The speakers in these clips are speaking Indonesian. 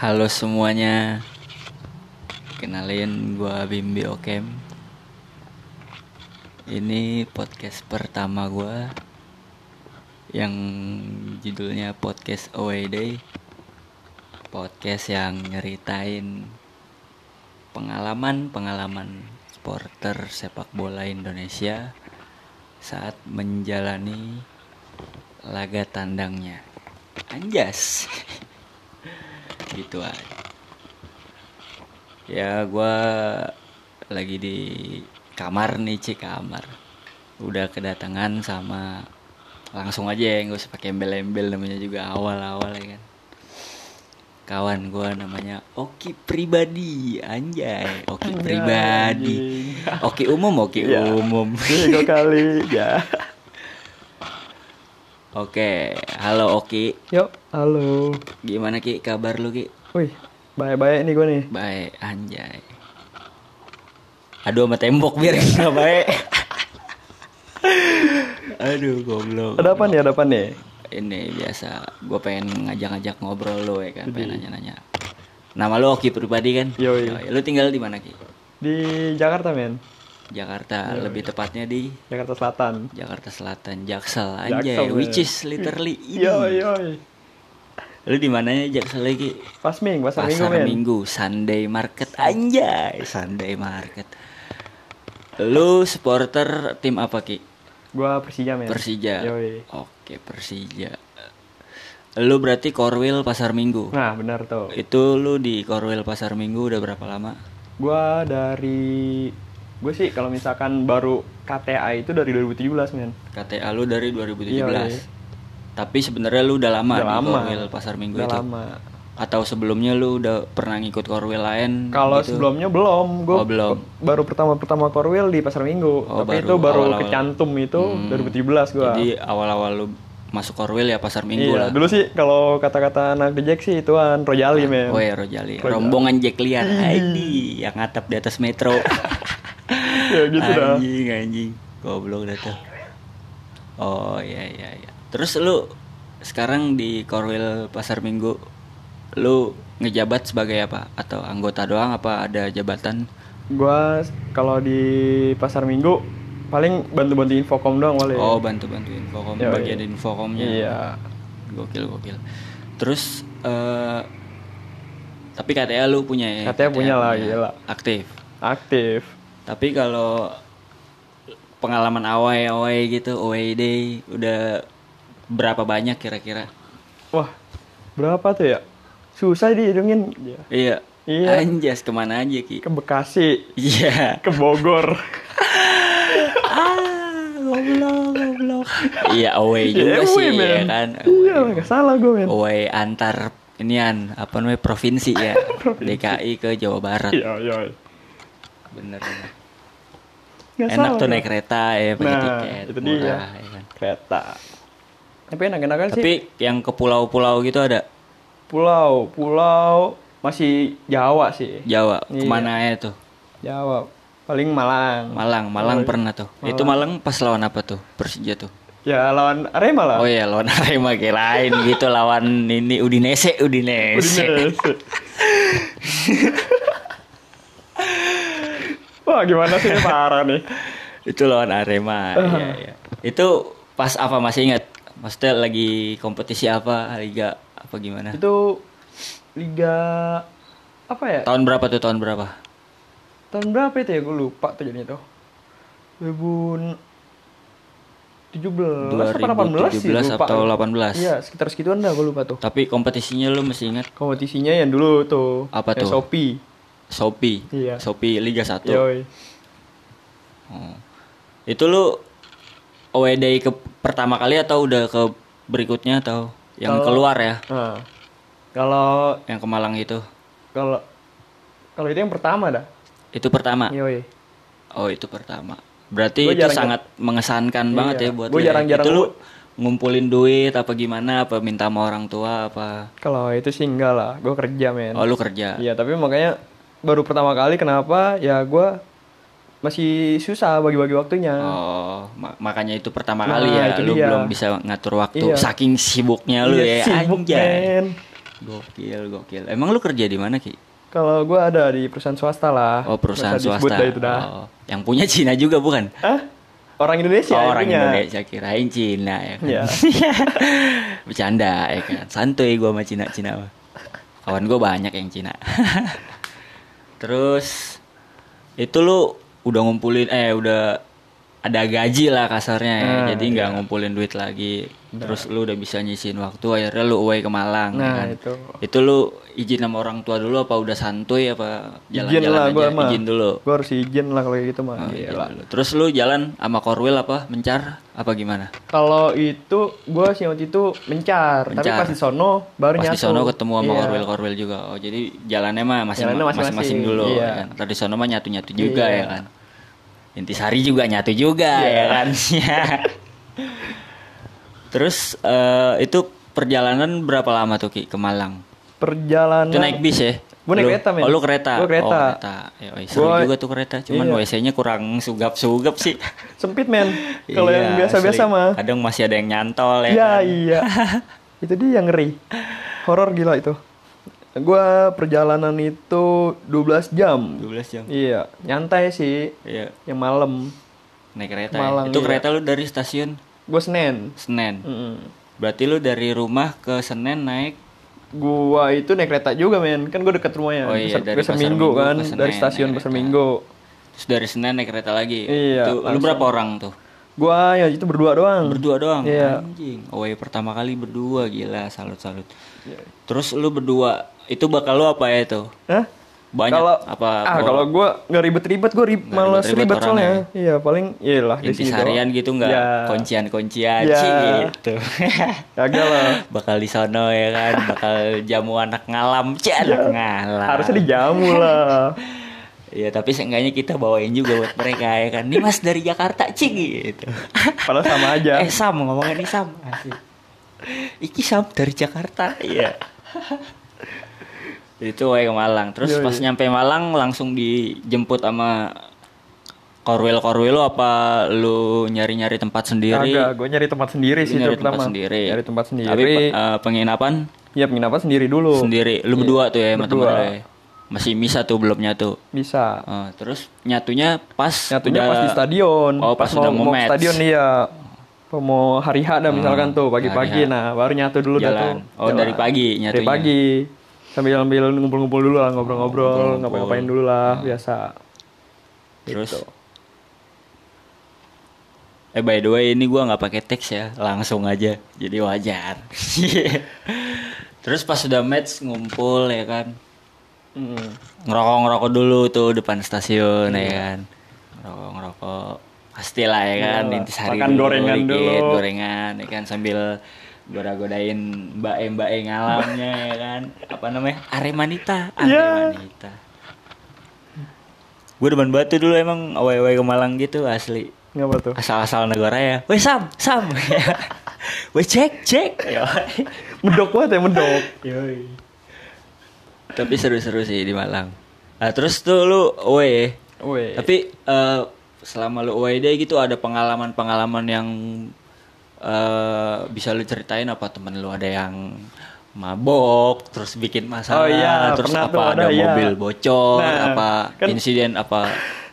Halo semuanya. Kenalin gua Bimbi Okem. Ini podcast pertama gua Yang judulnya Podcast Away Day. Podcast yang nyeritain Pengalaman-pengalaman supporter sepak bola Indonesia Saat menjalani laga tandangnya. Anjas gitu aja. Ya gua lagi di kamar nih cik kamar. Udah kedatangan sama langsung aja ya nggak usah pakai embel-embel namanya juga awal-awal ya kan. Kawan gua namanya Oki pribadi anjay. Oki Anjay, pribadi. Oki umum Oki Ya. umum. Tiga kali ya. oke halo Oki. Yuk, halo. gimana Ki kabar lu Ki Wih, baik-baik nih gue nih. Baik, anjay. Aduh sama tembok biar nggak baik. Aduh, goblok. Ada apa nih? Ada apa nih? Ini biasa, gue pengen ngajak-ngajak ngobrol lo ya kan, Jadi. pengen nanya-nanya. Nama lo Oki pribadi kan? Yoi. Lu tinggal di mana Ki? Di Jakarta, men. Jakarta, lebih tepatnya di Jakarta Selatan. Jakarta Selatan, Jaksel anjay, Jaksel, which is literally ini. Yoi, yoi. Lu di mananya Jaksel lagi? Pasming, pasar, minggu, Pasar men. Minggu, Sunday Market anjay, Sunday Market. Lu supporter tim apa Ki? Gua Persija, men. Persija. Yoi. Oke, Persija. Lu berarti Korwil Pasar Minggu. Nah, benar tuh. Itu lu di Korwil Pasar Minggu udah berapa lama? Gua dari gue sih kalau misalkan baru KTA itu dari 2017, men. KTA lu dari 2017. Yoi. Tapi sebenarnya lu udah lama Udah di lama. Korwil Pasar Minggu Udah itu. lama. Atau sebelumnya lu udah pernah ngikut Korwil lain? Kalau gitu? sebelumnya belum, gue Oh, belum. baru pertama-pertama Korwil di Pasar Minggu. Oh, Tapi baru itu baru awal-awal. kecantum itu Hmm. 2017 gua. Jadi awal-awal lu masuk Korwil ya Pasar Minggu iya, lah. dulu sih kalau kata-kata anak The Jack sih ituan Rojali, men. Oh ya Rojali, Rojali. rombongan Jack liar, Aidi yang ngatap di atas metro. ya gitu dah. anjing, anjing, goblok dah tuh. Oh iya iya iya. Terus lu sekarang di Korwil Pasar Minggu, lu ngejabat sebagai apa? Atau anggota doang apa ada jabatan? Gua kalau di Pasar Minggu paling bantu-bantu infokom doang wali. Oh bantu bantu infokom, Yoi. bagian infokomnya. Iya. Gokil gokil. Terus eh tapi katanya lu punya ya? Katanya punya lah, gila. Aktif. Aktif. Tapi kalau pengalaman away away gitu, away day udah berapa banyak kira-kira? Wah, berapa tuh ya? Susah dihitungin. Ya. Iya. Iya. Anjas ke mana aja ki? Ke Bekasi, Iya. ke Bogor. ah, goblok, goblok. iya away juga Ya, sih away, ya kan. Iya, nggak salah gue men. Away antar inian apa namanya provinsi ya. DKI ke Jawa Barat. Iya, iya. Bener. bener. Nggak Enak salah tuh naik kereta ya pakai Nah, tiket itu dia. ya kan. Kereta. Tapi enak-enakan sih. Tapi yang ke pulau-pulau gitu ada Pulau, pulau masih Jawa sih. Jawa. Iya. Ke mana ya tuh? Jawa. Paling Malang. Malang, Malang Oh, pernah tuh. Itu Malang pas lawan apa tuh? Persija tuh. Ya lawan Arema lah. Oh iya, lawan Arema kirain gitu lawan ini Udinese, Udinese. Udinese. Wah gimana sih ini parah nih. Itu lawan Arema. Iya, iya. Itu pas apa masih ingat? Maksudnya lagi kompetisi apa? Liga apa gimana? Itu liga apa ya? Tahun berapa tuh? Tahun berapa? Tahun berapa itu ya? Gue lupa tuh jadi itu. 2017 apa 18 sih 2017 lupa. atau 18? Iya, sekitar segituan dah gue lupa tuh. Tapi kompetisinya lu masih ingat? Kompetisinya yang dulu tuh. Apa tuh? SOP. Shopee. Iya. Shopee Liga 1. Yoi. Oh. Itu lu away day ke pertama kali atau udah ke berikutnya atau yang Kalau- keluar ya? Nah, kalau Yang ke Malang itu. kalau kalau itu yang pertama dah. Itu pertama. Yoi. Oh, itu pertama. Berarti Gua itu jarang- sangat mengesankan banget Iya. ya buat Gua ya. jarang-jarang Itu lu ngumpulin duit apa gimana apa minta sama orang tua apa? Kalau itu sih enggak lah, gue kerja men. Oh, lu kerja. Iya, tapi makanya baru pertama kali kenapa ya gue masih susah bagi-bagi waktunya. Oh, ma- makanya itu pertama Nah, kali ya itu lu dia. belum bisa ngatur waktu Iya. saking sibuknya lu Iya, ya sibuk, men. Gokil, gokil. Emang lu kerja di mana, Ki? Kalau gue ada di perusahaan swasta lah. Oh, perusahaan swasta. dah itu dah. Oh, yang punya Cina juga bukan? Hah? Orang Indonesia oh, orang punya. Indonesia kirain Cina ya kan. Iya. Bercanda ya kan. Santuy gua sama Cina-Cina. Kawan gua banyak yang Cina. Terus itu lu udah ngumpulin eh udah ada gaji lah kasarnya ya. Nah, Jadi nggak iya. ngumpulin duit lagi. Terus lu udah bisa nyisin waktu akhirnya lu away ke Malang ya Nah, kan. itu. Itu lu izin sama orang tua dulu apa udah santuy apa jalan-jalan aja? gue mah. Izin dulu. Gue harus izin lah kalau gitu mah. Oh, dulu. Terus lu jalan sama Korwil apa? Mencar apa gimana? Kalau itu gue sih waktu itu mencar, tapi Mencar. pas di sono baru Pas nyatu. di sono ketemu sama Iya. Korwil Korwil juga. Oh jadi jalannya mah masing-masing dulu iya. ya kan. Ntar di sono mah nyatu-nyatu juga Iya. ya kan. Intisari juga nyatu juga Iya. ya kan. Terus eh, itu perjalanan berapa lama tuh Ki ke Malang? Perjalanan. Itu naik bis ya? Gua naik kereta, men. Oh lu kereta? Gua kereta. Oh kereta. Ya, seru Gua- juga tuh kereta. Cuman Iya. WC-nya kurang sugap-sugap sih. Sempit men. Kalau Iya, yang biasa-biasa mah. Kadang masih ada yang nyantol ya Iya kan? iya. itu dia yang ngeri. Horor gila itu. Gua perjalanan itu 12 jam. 12 jam. Iya, nyantai sih. Iya. Yang malam. Naik kereta Malang, ya? Itu iya. kereta lu dari stasiun Gue Senen. Senen. Mm-mm. Berarti lu dari rumah ke Senen naik Gua itu naik kereta juga men. Kan gue deket rumahnya. Oh iya, dari Pasar Pasar Minggu Minggu kan. Senen Dari stasiun Pasar. Minggu. terus dari Senen naik kereta lagi. Iya, Itu lu berapa orang tuh? Gua ya itu berdua doang. Berdua doang. Iya. Anjing. Oh iya pertama kali berdua gila salut-salut. Iya. Terus lu berdua itu bakal lu apa ya itu? Hah? Banyak kalau apa? ah mau kalau gue nggak ribet-ribet gue rib, malas ribet-ribet ribet soalnya orangnya. iya paling iyalah di sini intisarian doang. gitu nggak? ya, Kuncian-kuncian Ya. Cih, gitu. kagak lah bakal di sono ya kan, bakal jamu anak ngalam, Cih, anak ngalam. Iya. harusnya dijamu lah Iya tapi seenggaknya kita bawain juga buat mereka ya kan. Ini mas dari Jakarta cing gitu. padahal sama aja Eh Sam ngomongin ini Sam. Asik. Iki Sam dari Jakarta. Iya. Itu wae ke Malang. Terus Yoi. pas nyampe Malang langsung dijemput sama Korwil Korwil lu apa lu nyari-nyari tempat sendiri? kagak gue nyari tempat sendiri sih nyari tempat pertama sendiri. nyari tempat sendiri Tapi eh, penginapan ya penginapan sendiri dulu sendiri. Lu berdua tuh ya Berdua. ya? Masih misa tuh belum nyatu. bisa Oh, terus nyatunya pas nyatunya udah- pas di stadion Oh, pas udah mau mau, match. stadion iya Pas mau hari H dah misalkan tuh pagi-pagi nah baru nyatu dulu dah Jalan. tuh Oh, dari pagi dari nyatunya. pagi sambil sambil ngumpul-ngumpul dulu lah ngobrol-ngobrol Ngobrol-ngobrol. ngapa-ngapain dulu lah biasa Terus Gitu. Eh by the way ini gua nggak pakai teks ya, langsung aja. Jadi wajar. Terus pas sudah match ngumpul ya kan. Mm. Ngerokok-ngerokok dulu tuh depan stasiun ya kan. Ngerokok-ngerokok. Pastilah ya kan, Iyalah. intisari Makan dulu, gorengan dikit, dulu. gorengan ya kan sambil goda-godain mbak-mbak ngalamnya ya kan. Apa namanya? Aremanita. Aremanita. Gue depan batu dulu emang away-away ke Malang gitu asli ngapa tuh asal-asal negara ya. Weh Sam, Sam. Weh cek, cek. medok banget ya medok Tapi seru-seru sih di Malang. Nah, terus tuh lu away. Weh. Tapi eh, selama lu away day gitu ada pengalaman-pengalaman yang eh, bisa lu ceritain apa temen lu ada yang mabok terus bikin masalah Oh iya, terus pernah apa ada ada, iya. mobil bocor Nah, apa kan- insiden apa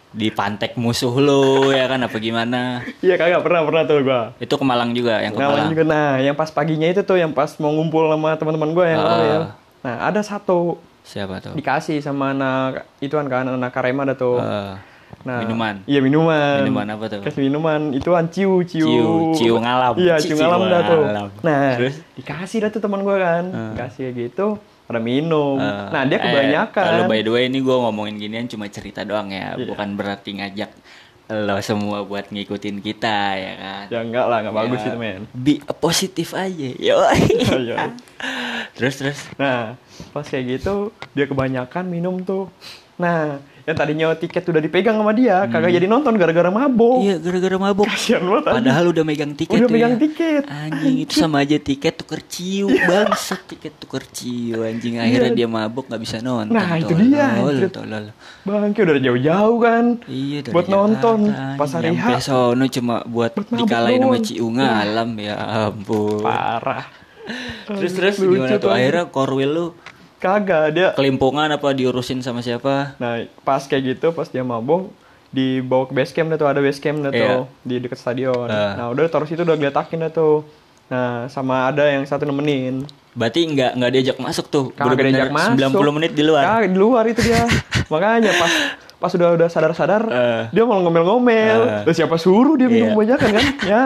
di pantek musuh lu ya kan apa gimana Iya kagak pernah pernah tuh gua. itu ke Malang juga yang ke Malang juga nah, yang pas paginya itu tuh yang pas mau ngumpul sama teman-teman gua yang Ah. Royal. Nah, ada satu siapa tuh dikasih sama anak ituan kan anak Karema ada tuh. Eh, nah, minuman Iya, minuman. Minuman apa tuh? Kasih minuman ituan ciu ciu. Ciu, ciu ngalam. Iya, Ciu ciu ngalam dah tuh. Nah, Terus? dikasih dah tuh teman gua kan. Ah. Dikasih gitu, pada minum. Eh, nah, dia eh, kebanyakan. Kalau by the way ini gue ngomongin ginian cuma cerita doang ya, Iya. bukan berarti ngajak lo semua buat ngikutin kita ya kan. Ya enggak lah, enggak bagus Ya, itu, men. Be positif aja. Yo. Iya. terus terus. Nah, pas kayak gitu dia kebanyakan minum tuh. Nah, yang tadinya tiket udah dipegang sama dia, kagak jadi nonton gara-gara mabok. Hmm. Iya gara-gara mabuk. Kasian banget anjing. Padahal udah megang tiket Udah megang ya. tiket. Anjing itu sama aja tiket tuker ciu bangsat tiket tuker ciu anjing akhirnya dia mabuk nggak bisa nonton. Iya. Nah, itu Tolol, dia, tolol, tolol. Bangke udah jauh-jauh kan. Iya dari Buat nonton pas hari H. sono cuma buat Buat dikalahin sama. Ciu ngalam ya ampun. Parah. terus terus gimana tuh tuh. akhirnya korwil lu Kagak dia. kelimpungan apa diurusin sama siapa Nah, pas kayak gitu pas dia mabok dibawa ke base camp dah tuh ada base camp dah tuh Iya. di dekat stadion. Ah. Nah, udah taruh situ udah geletakin dah tuh. Nah, sama ada yang satu nemenin. berarti nggak nggak diajak masuk tuh Kagak diajak masuk. 90 menit di luar Kagak di luar itu dia. Makanya pas pas udah udah sadar-sadar Eh. dia malah ngomel-ngomel. Terus siapa suruh dia minum Iya. kebanyakan kan? Ya.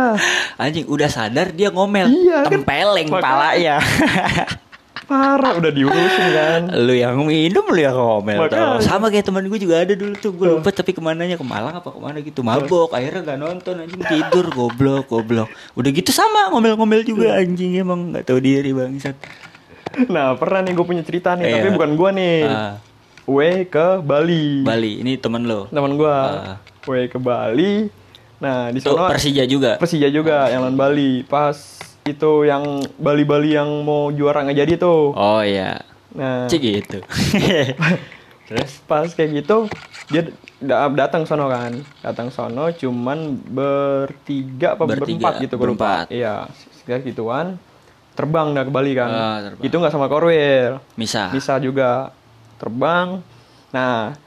anjing udah sadar dia ngomel Iya, kan? tempeleng Makanya. palanya Parah udah diurusin kan. lu yang minum lu yang ngomel sama kayak teman gue juga ada dulu tuh gue lupa tapi ke mananya ke Malang apa ke mana gitu mabok akhirnya gak nonton anjing tidur goblok goblok udah gitu sama ngomel-ngomel juga anjing emang nggak tahu diri bangsat Nah, pernah nih gue punya cerita nih, Iya. tapi bukan gua nih. Ah, Gue ke Bali. Bali ini temen lo Teman gua. Ah. Gue ke Bali. Nah, di sana Persija juga Persija juga yang lawan Bali. Pas itu yang Bali-Bali yang mau juara nggak jadi tuh. oh iya Nah, cik gitu terus pas kayak gitu dia da- datang sono kan. Datang sono cuman bertiga apa Bertiga, berempat gitu berempat. Iya, sekitar gituan. Terbang dah ke Bali kan. Terbang. Itu nggak sama Korwil. Misa bisa juga terbang. Nah,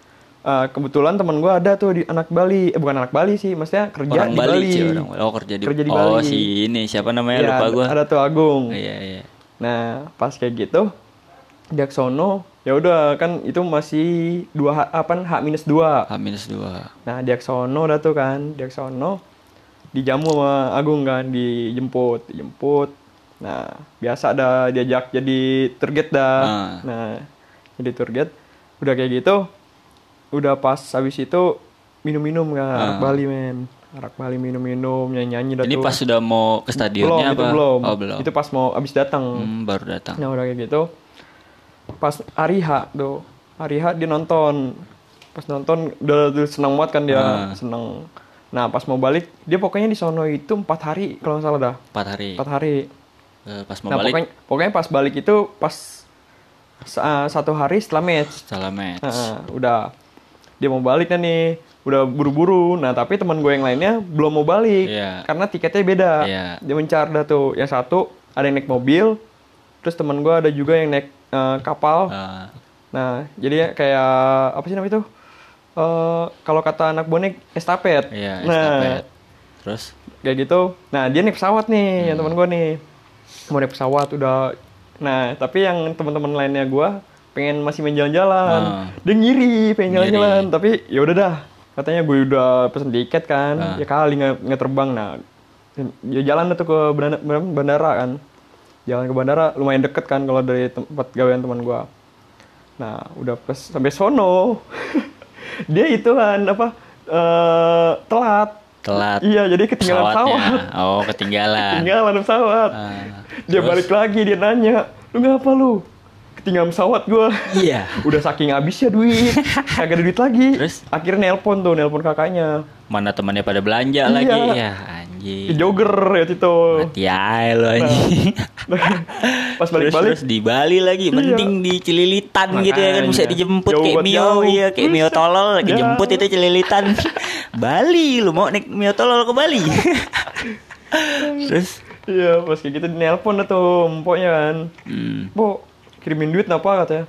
eh, kebetulan teman gua ada tuh di anak Bali, eh bukan anak Bali sih, maksudnya kerja orang di Bali, Bali. Ci, orang Bali. oh kerja di Kerja di oh Bali. si ini siapa namanya Iya, lupa gue Ada tuh Agung. iya iya Nah, pas kayak gitu, dia ke sono, ya udah kan itu masih dua H, apa H minus dua. H minus dua Nah, dia ke sono dah tuh kan, dia ke sono, dijamu sama Agung kan, dijemput, dijemput. Nah, biasa ada diajak jadi target dah. Ah. Nah, jadi target. Udah kayak gitu, udah pas habis itu minum-minum kan, arak Bali men. Arak Bali minum-minum, nyanyi-nyanyi Ah. ini pas sudah mau ke belum, stadionnya itu apa? belum. oh belum. Itu pas mau habis datang. Hmm, baru datang. Nah udah kayak gitu. Pas hari H tuh Hari H dia nonton. Pas nonton udah, udah seneng banget kan dia. Ah. Seneng. Nah pas mau balik Dia pokoknya di sono itu empat hari Kalau nggak salah dah. Empat hari. Empat hari. Eh, pas mau Nah balik? pokoknya, pokoknya pas balik itu Pas sa- Satu hari setelah match. Setelah match. Nah, udah Dia mau balik kan nih Udah buru-buru Nah tapi teman gue yang lainnya Belum mau balik Iya. Karena tiketnya beda Iya. Dia mencar dah tuh Yang satu Ada yang naik mobil Terus teman gue ada juga yang naik eh, kapal Ah, Nah, jadi kayak apa sih namanya itu? Eh kalau kata anak bonek estafet. iya nah, estafet. terus kayak gitu. Nah, dia naik pesawat nih, Hmm. yang teman gue nih. Mau naik pesawat udah. Nah, tapi yang teman-teman lainnya gue pengen masih main jalan-jalan. Ah. Dia ngiri, pengen jalan-jalan. Tapi ya udah dah. Katanya gue udah pesen tiket kan. Ah. Ya kali nggak terbang. Nah, ya jalan tuh ke bandara, bandara kan. Jalan ke bandara lumayan deket kan kalau dari tempat gawean teman gue. Nah, udah pas sampai sono. dia itu kan apa eh telat. telat Iya, jadi ketinggalan pesawat. oh ketinggalan Ketinggalan pesawat. Ah, dia balik lagi dia nanya, "Lu ngapa lu?" Ketinggalan pesawat gua. iya Udah saking habisnya duit, kagak ada duit lagi. Terus? akhirnya nelpon tuh, nelpon kakaknya. mana temannya pada belanja Iya. lagi ya anjing jogger ya itu. mati aja lo anjing Pas balik-balik terus di Bali lagi Iya. mending di Cililitan gitu ya kan bisa Makanya. dijemput Jauh kayak Mio jauh. ya kayak Mio tolol dijemput Jauh. itu Cililitan Bali lu mau naik Mio tolol ke Bali terus Iya, pas kayak gitu nelpon dah tuh empoknya kan. hmm, Po, kirimin duit apa katanya?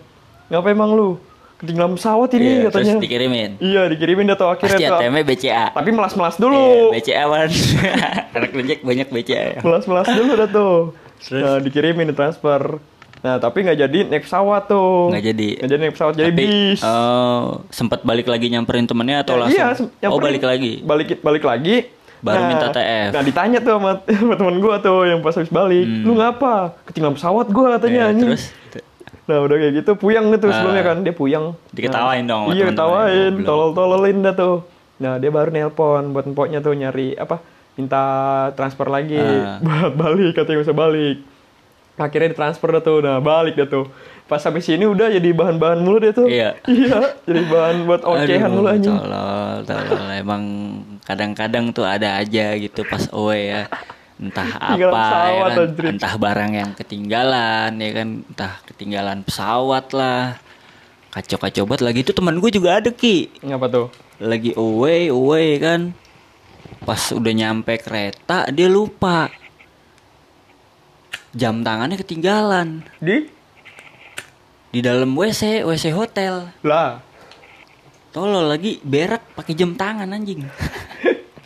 Ngapa emang lu? Ketinggalan pesawat ini iya, terus katanya. dikirimin Iya, dikirimin tuh akhirnya pasti. ATM BCA Tapi melas-melas Iya, dulu. BCA kan anak rejek banyak BCA ya Melas-melas dulu dah tuh. Terus? Nah, dikirimin transfer. Nah, tapi nggak jadi naik pesawat tuh. Nggak jadi. Nggak jadi naik pesawat, jadi Tapi bis. oh, sempat balik lagi nyamperin temennya atau Ya, langsung? Iya, oh balik lagi. Balik balik lagi. Baru minta TF. Nah, ditanya tuh sama, sama teman gua tuh yang pas habis balik. Lu ngapa? Ketinggalan pesawat gua katanya Hmm. Anjing. terus Nah, udah kayak gitu puyang gitu sebelumnya Ah. kan. Dia puyang. Diketawain Nah, dong Iya, ketawain, tolol-tololin dah tuh. Nah, dia baru nelpon buat empoknya tuh nyari apa? Minta transfer lagi Ah. buat balik katanya bisa balik. Akhirnya ditransfer dah tuh. Nah, balik dah tuh. Pas sampai sini udah jadi bahan-bahan mulu dia tuh. Iya. iya, jadi bahan buat ocehan mulu anjing. Tolol, tolol. Emang kadang-kadang tuh ada aja gitu pas away ya. Entah apa ya kan, entah barang yang ketinggalan ya kan, entah ketinggalan pesawat lah. Kacau-kacau banget lagi itu teman gue juga ada ki. Ngapa tuh? lagi away away kan pas udah nyampe kereta dia lupa jam tangannya ketinggalan Di? di dalam WC WC hotel Lah. Tolol lagi berak pakai jam tangan anjing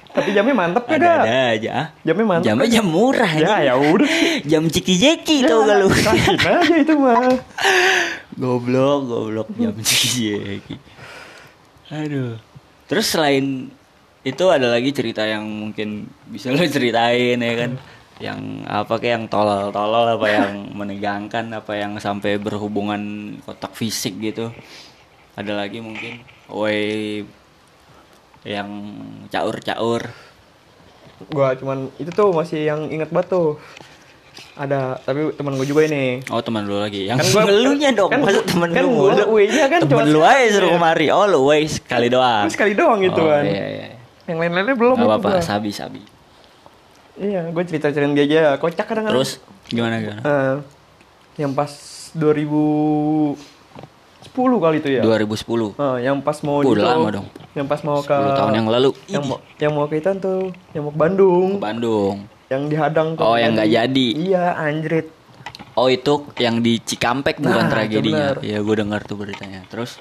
Tapi jamnya mantep ya, ada dah. ada aja ah. Jamnya mantep. jamnya jam murah Ya, ya udah. jam ciki jeki tau gak lu Kasih aja itu mah. goblok goblok jam ciki jeki aduh terus selain itu ada lagi cerita yang mungkin bisa lo ceritain ya kan yang apa kayak yang tolol-tolol apa yang menegangkan apa yang sampai berhubungan kotak fisik gitu ada lagi mungkin woi yang caur-caur Gua cuman itu tuh masih yang inget banget tuh. Ada, tapi teman gue juga ini. oh teman lu lagi yang Kan gua- elunya dong kan masa temen kan lu mulu? away-nya kan temen cuma lu aja suruh kemari oh lu away sekali doang Terus sekali doang gitu oh, kan. iya, iya. Yang lain-lainnya belum Gak itu apa-apa, sabi sabi. Iya, gue cerita-ceritain dia aja. Kocak kadang-kadang. Terus gimana gimana? Eh, yang pas 2010 kali itu ya. 2010. Eh, yang pas mau Udah itu- lama dong. Yang pas mau ke 10 tahun yang lalu. yang mau yang mau ke itu tuh, yang mau ke Bandung, Ke Bandung. yang dihadang tuh. Oh, yang nggak jadi. Iya, anjrit. Oh itu yang di Cikampek bukan Nah, itu tragedinya. Iya gue dengar tuh beritanya. Terus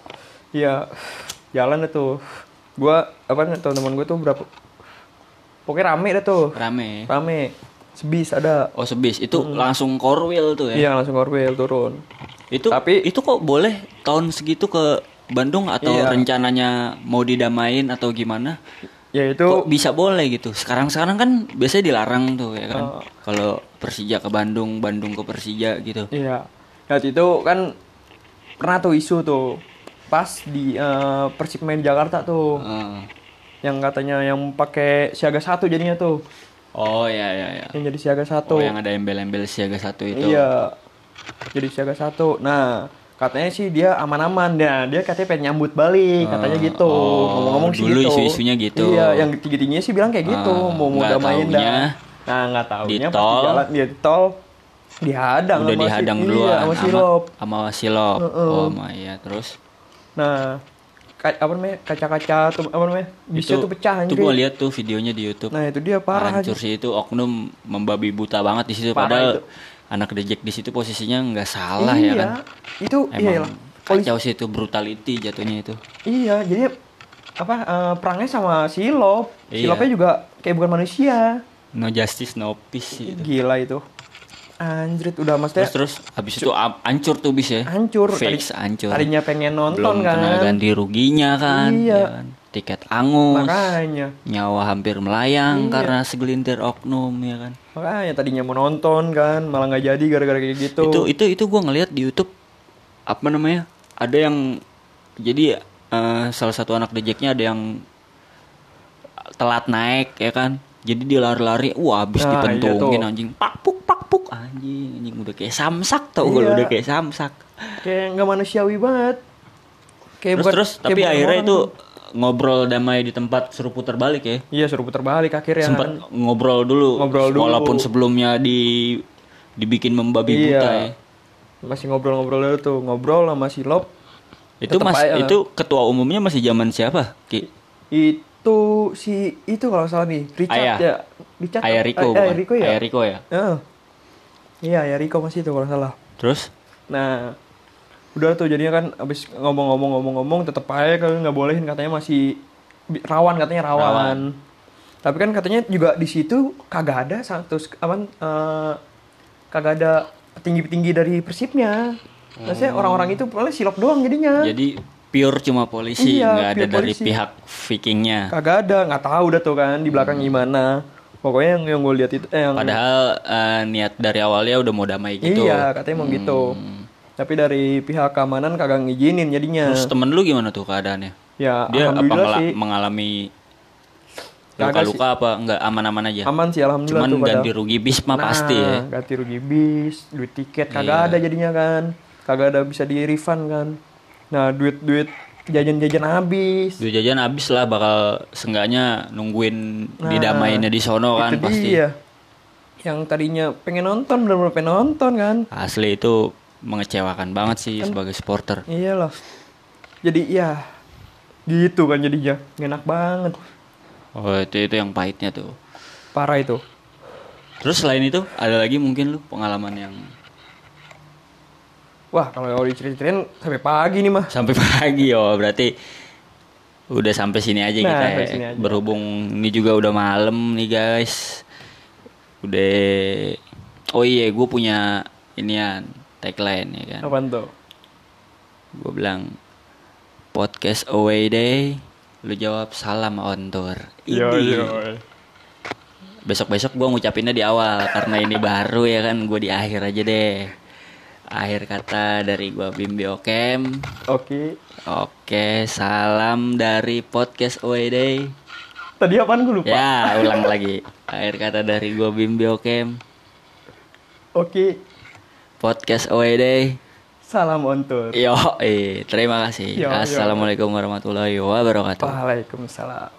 Iya, jalan tuh. Gua apa nih teman-teman gue tuh berapa? Pokoknya rame dah tuh. rame. Rame. Sebis ada. Oh sebis itu langsung korwil tuh ya. Iya, langsung korwil turun. Itu Tapi- itu kok boleh tahun segitu ke Bandung atau Iya. rencananya mau didamain atau gimana? Ya itu Kok bisa boleh gitu? Sekarang-sekarang kan biasanya dilarang tuh ya kan. Oh. Kalau Persija ke Bandung, Bandung ke Persija gitu. Iya. Waktu itu kan pernah tuh isu tuh pas di eh, Persib main Jakarta tuh Heeh. yang katanya yang pakai siaga satu jadinya tuh Oh ya ya ya. yang jadi siaga satu. Oh yang ada embel-embel siaga satu itu. Iya. Jadi siaga satu. Nah katanya sih dia aman-aman ya dia katanya pengen nyambut balik katanya gitu oh, ngomong-ngomong sih dulu gitu isu-isunya gitu. iya yang tinggi-tingginya sih bilang kayak gitu Ah, mau mau damain taunya dah nah nggak di tahunya pas tol. jalan dia di tol dihadang Udah sama si- dihadang iya, duluan sama silop sama silop. Heeh. Oh my ya terus Nah, apa namanya? Kaca-kaca tuh apa namanya? Bisa tuh pecah Itu gua lihat tuh videonya di YouTube. Nah, itu dia parah Hancur aja. sih itu oknum membabi buta banget di situ padahal itu. anak dejek di situ posisinya nggak salah iya. ya kan. Itu iya Emang lah. Polisi, kacau sih itu brutality jatuhnya itu. iya, jadi apa eh, perangnya sama Silop. Iya. Silopnya juga kayak bukan manusia. No justice no peace sih itu. Gila itu. Anjrit udah maksudnya Terus terus habis itu am- hancur tuh bis ya. hancur. Fix hancur. Tadinya pengen nonton Belum kan. kena ganti ruginya kan. Iya. ya kan? Tiket angus. Makanya. Nyawa hampir melayang Iya. karena segelintir oknum ya kan. Makanya tadinya mau nonton kan, malah nggak jadi gara-gara kayak gitu. Itu itu itu gua ngeliat di YouTube apa namanya? Ada yang jadi eh, salah satu anak dejeknya ada yang telat naik ya kan. Jadi dia lari-lari, wah habis Nah, iya dipentungin tuh. anjing. Pakpuk pakpuk anjing, anjing udah kayak samsak tau Iya. udah kayak samsak. kayak nggak manusiawi banget. Kayak Terus bukan- terus kayak tapi akhirnya itu ngobrol damai di tempat suruh putar balik ya. Iya suruh putar balik akhirnya. Sempat ngobrol dulu. Ngobrol dulu. Walaupun sebelumnya di dibikin membabi Iya. buta ya. Masih ngobrol-ngobrol dulu tuh, ngobrol sama Silop. Itu Tetep mas aja. itu ketua umumnya masih zaman siapa? Ki. Itu si itu kalau salah nih, Richard Ayah. ya. Richard. Ayah bukan? Ayah Riko ya. Ayah Riko ya. Heeh. Iya, Ayah Riko masih itu kalau salah. Terus Nah, udah tuh jadinya kan abis ngomong-ngomong-ngomong-ngomong tetep aja kalau nggak bolehin katanya masih rawan katanya rawan. Tapi kan katanya juga di situ kagak ada satu apa eh, kagak ada petinggi-petinggi dari persibnya. Maksudnya orang-orang itu paling silop doang jadinya. jadi pure cuma polisi, Iya, nggak ada dari polisi. pihak Vikingnya. Kagak ada, nggak tahu udah tuh kan di belakang gimana. Pokoknya yang yang gue lihat itu eh, yang Padahal eh, niat dari awalnya udah mau damai gitu. iya katanya mau gitu. Tapi dari pihak keamanan kagak ngizinin jadinya. Terus temen lu gimana tuh keadaannya? ya Dia apa sih mengalami luka-luka apa enggak aman-aman aja? aman sih alhamdulillah Cuman tuh pada- ganti rugi bis mah pasti ya. Nah, ganti rugi bis, duit tiket kagak Iya. ada jadinya kan. Kagak ada bisa di refund kan. Nah, duit-duit jajan-jajan habis. Duit jajan habis lah bakal seenggaknya nungguin Nah, didamainnya di sono kan itu pasti. dia. Yang tadinya pengen nonton bener-bener pengen nonton kan. Asli itu mengecewakan banget sih sebagai supporter. Iyalah. Jadi ya gitu kan jadinya. Enak banget. Oh itu itu yang pahitnya tuh. Parah itu. Terus selain itu ada lagi mungkin lu pengalaman yang Wah, kalau diceritain sampai pagi nih mah. sampai pagi oh berarti udah sampai sini aja Nah, kita ya. sini aja. berhubung ini juga udah malam nih guys udah oh iya gue punya inian tagline ya kan Apaan tuh? gue bilang podcast away day lu jawab salam on tour Yo, yo. besok-besok gue ngucapinnya di awal karena ini baru ya kan gue di akhir aja deh akhir kata dari gue Bimbi Okem Oke. Oke, salam dari podcast OED. Tadi apaan gue lupa. Ya, ulang lagi. Akhir kata dari gua Bimbi Okem. Oke. Podcast OED. Salam on tour. Yo, eh, terima kasih. Yo, yo. Assalamualaikum warahmatullahi wabarakatuh. Waalaikumsalam.